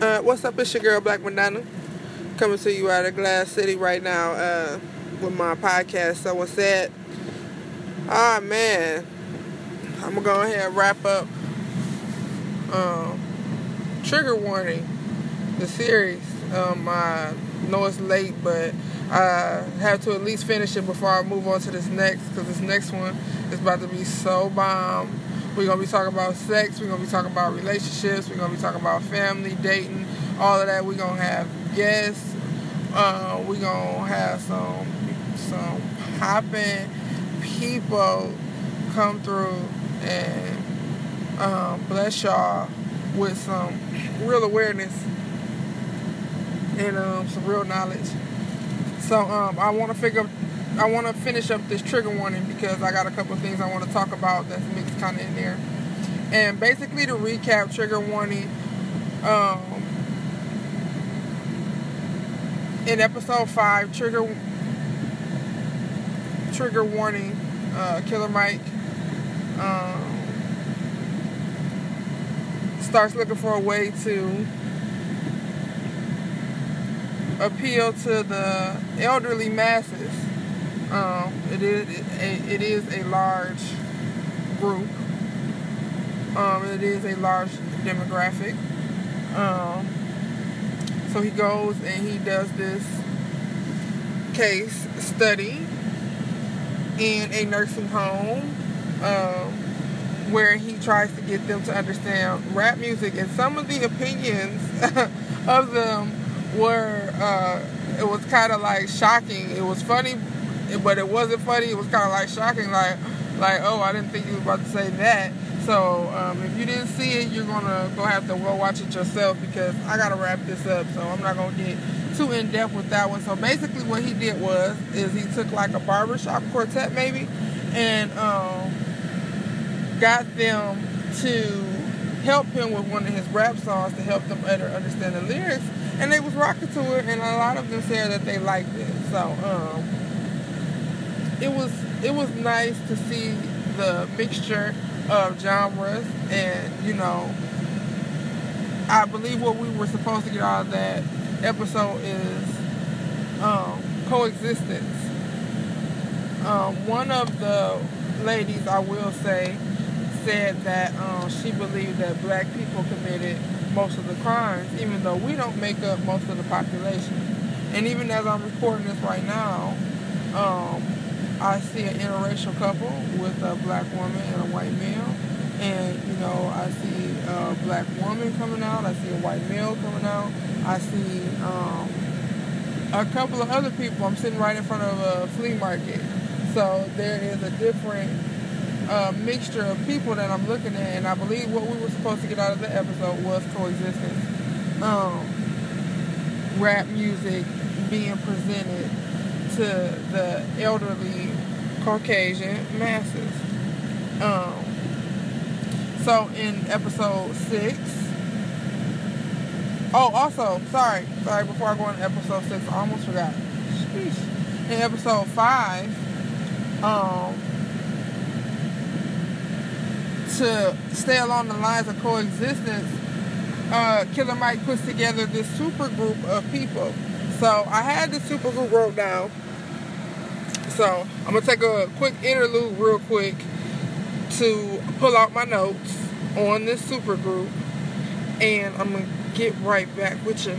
Uh, what's up? It's your girl Black Madonna coming to you out of Glass City right now uh, with my podcast. So what's that? Ah man, I'm gonna go ahead and wrap up. Um, trigger warning, the series. Um, I know it's late, but I have to at least finish it before I move on to this next because this next one is about to be so bomb. We're gonna be talking about sex. We're gonna be talking about relationships. We're gonna be talking about family, dating, all of that. We're gonna have guests. Uh, we're gonna have some some popping people come through and um, bless y'all with some real awareness and um, some real knowledge. So um, I want to figure I want to finish up this trigger warning because I got a couple things I want to talk about that's mixed kind of in there. And basically, to recap, trigger warning. Um, in episode five, trigger trigger warning. Uh, Killer Mike um, starts looking for a way to appeal to the elderly masses um, it is a, it is a large group. Um, it is a large demographic. Um, so he goes and he does this case study in a nursing home um, where he tries to get them to understand rap music and some of the opinions of them were uh, it was kind of like shocking it was funny but it wasn't funny. It was kind of like shocking, like like oh, I didn't think you was about to say that. So um, if you didn't see it, you're gonna go have to go watch it yourself because I gotta wrap this up. So I'm not gonna get too in depth with that one. So basically, what he did was is he took like a barbershop quartet maybe, and um, got them to help him with one of his rap songs to help them better understand the lyrics. And they was rocking to it, and a lot of them said that they liked it. So um, it was it was nice to see the mixture of genres and you know I believe what we were supposed to get out of that episode is um, coexistence. Um, one of the ladies, I will say, said that um, she believed that black people committed most of the crimes, even though we don't make up most of the population. And even as I'm recording this right now, um, I see an interracial couple with a black woman and a white male. And, you know, I see a black woman coming out. I see a white male coming out. I see um, a couple of other people. I'm sitting right in front of a flea market. So there is a different uh, mixture of people that I'm looking at. And I believe what we were supposed to get out of the episode was coexistence. Um, rap music being presented to the elderly Caucasian masses. Um, so in episode six, oh, also, sorry, sorry, before I go into episode six, I almost forgot. Sheesh. In episode five, um, to stay along the lines of coexistence, uh, Killer Mike puts together this super group of people. So I had the super group wrote down so I'm gonna take a quick interlude real quick to pull out my notes on this super group and I'm gonna get right back with you.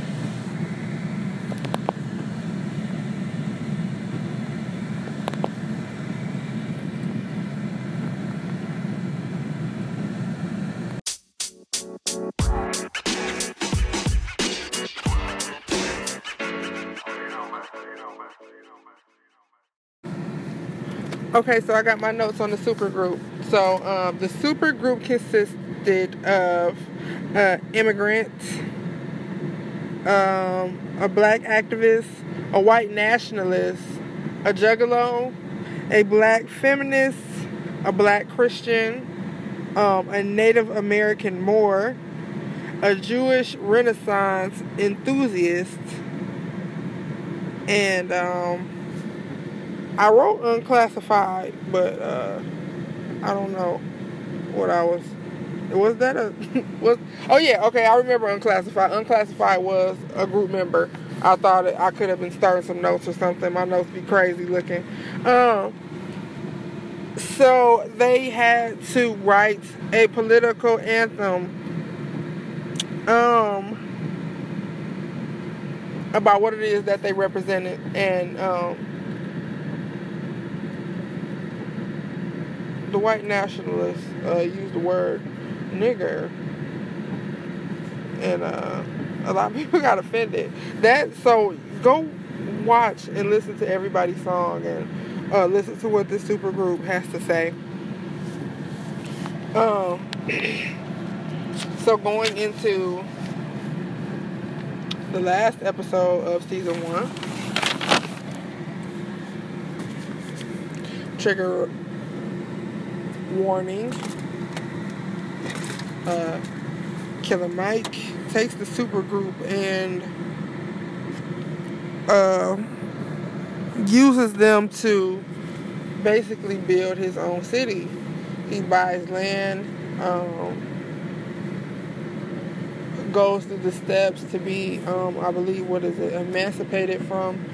Okay, so I got my notes on the super group. So um, the super group consisted of uh, immigrants, um, a black activist, a white nationalist, a juggalo, a black feminist, a black Christian, um, a Native American Moor, a Jewish Renaissance enthusiast, and um, I wrote unclassified, but uh, I don't know what I was was that a was oh yeah okay I remember unclassified. Unclassified was a group member. I thought it, I could have been starting some notes or something. My notes be crazy looking. Um so they had to write a political anthem um about what it is that they represented and um the white nationalists uh, used the word nigger, and uh, a lot of people got offended. That so go watch and listen to everybody's song and uh, listen to what this super group has to say. Um, so going into the last episode of season one, trigger warning. Uh, Killer Mike takes the super group and uh, uses them to basically build his own city. He buys land, um, goes through the steps to be, um, I believe, what is it, emancipated from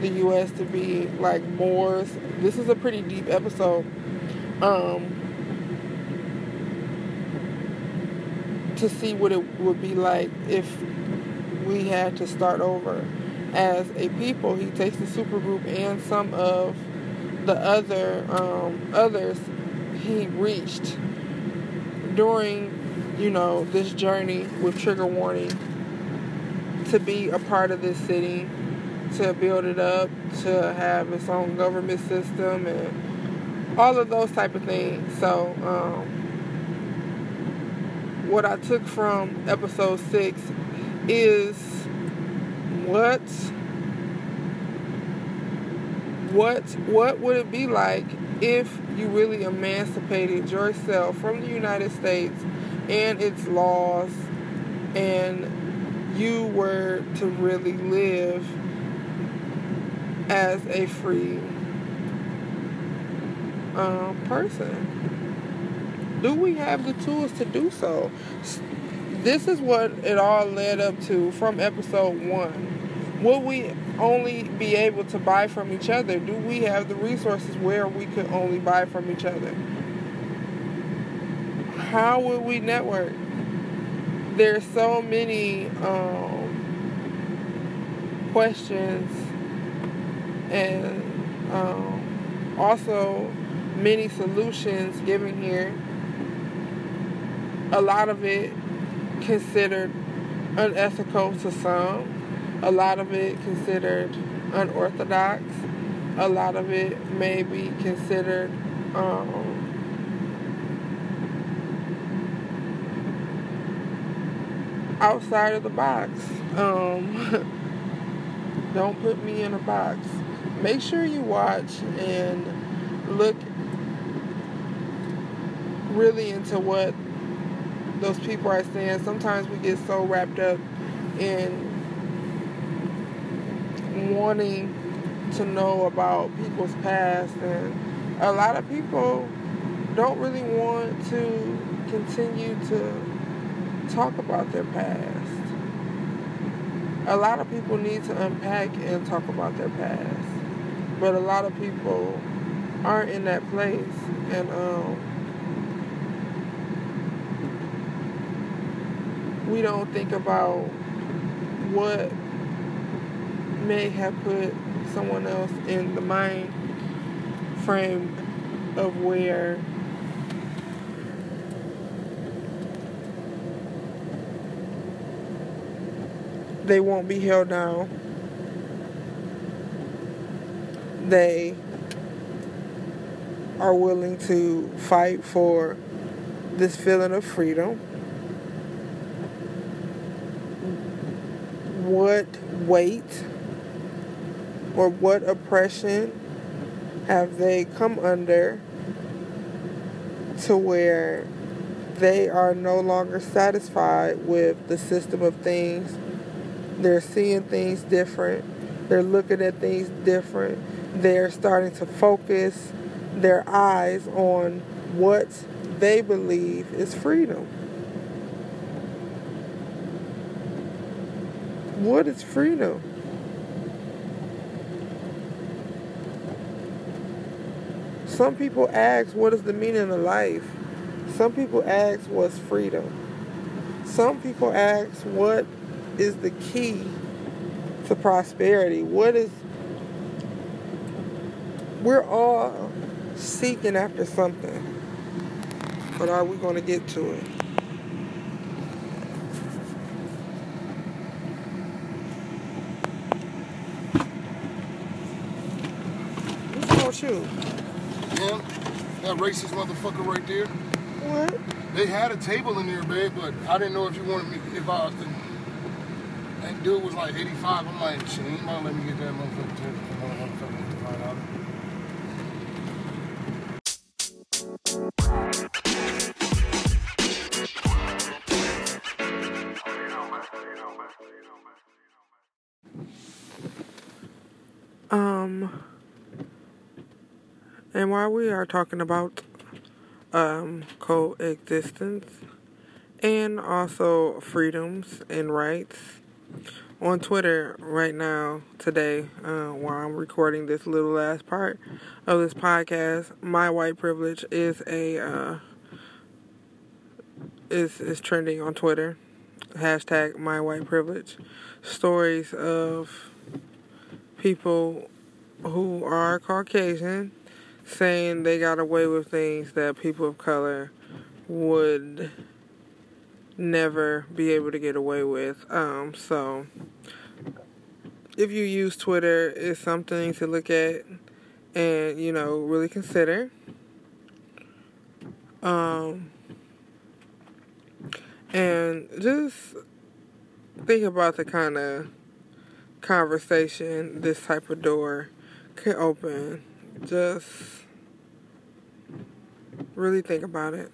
the U.S. to be like Moors. This is a pretty deep episode. Um, to see what it would be like if we had to start over as a people. He takes the supergroup and some of the other um, others he reached during, you know, this journey with trigger warning to be a part of this city, to build it up, to have its own government system, and all of those type of things. So. Um, what I took from episode six is what what what would it be like if you really emancipated yourself from the United States and its laws and you were to really live as a free um, person do we have the tools to do so? This is what it all led up to from episode one. Will we only be able to buy from each other? Do we have the resources where we could only buy from each other? How will we network? There's so many um, questions and um, also many solutions given here a lot of it considered unethical to some, a lot of it considered unorthodox, a lot of it may be considered um, outside of the box. Um, don't put me in a box. Make sure you watch and look really into what those people are saying. Sometimes we get so wrapped up in wanting to know about people's past, and a lot of people don't really want to continue to talk about their past. A lot of people need to unpack and talk about their past, but a lot of people aren't in that place, and um, we don't think about what may have put someone else in the mind frame of where they won't be held down. They are willing to fight for this feeling of freedom. What weight or what oppression have they come under to where they are no longer satisfied with the system of things. They're seeing things different. They're looking at things different. They're starting to focus their eyes on what they believe is freedom. What is freedom? Some people ask, what is the meaning of life? Some people ask, what's freedom? Some people ask, what is the key to prosperity? What is. We're all seeking after something. But are we going to get to it? What's wrong with you? him, that racist motherfucker right there. What? They had a table in there, babe, but I didn't know if you wanted me, if I, was that dude was like 85. I'm like, shit, ain't about let me get that motherfucker table. Motherfucker to find out. Um, and while we are talking about um, coexistence and also freedoms and rights, on Twitter right now, today, uh, while I'm recording this little last part of this podcast, my white privilege is a uh, is is trending on Twitter. Hashtag my white privilege. Stories of people who are Caucasian saying they got away with things that people of color would never be able to get away with. Um, so if you use Twitter, it's something to look at and you know really consider. Um, and just think about the kind of conversation this type of door could open. Just really think about it.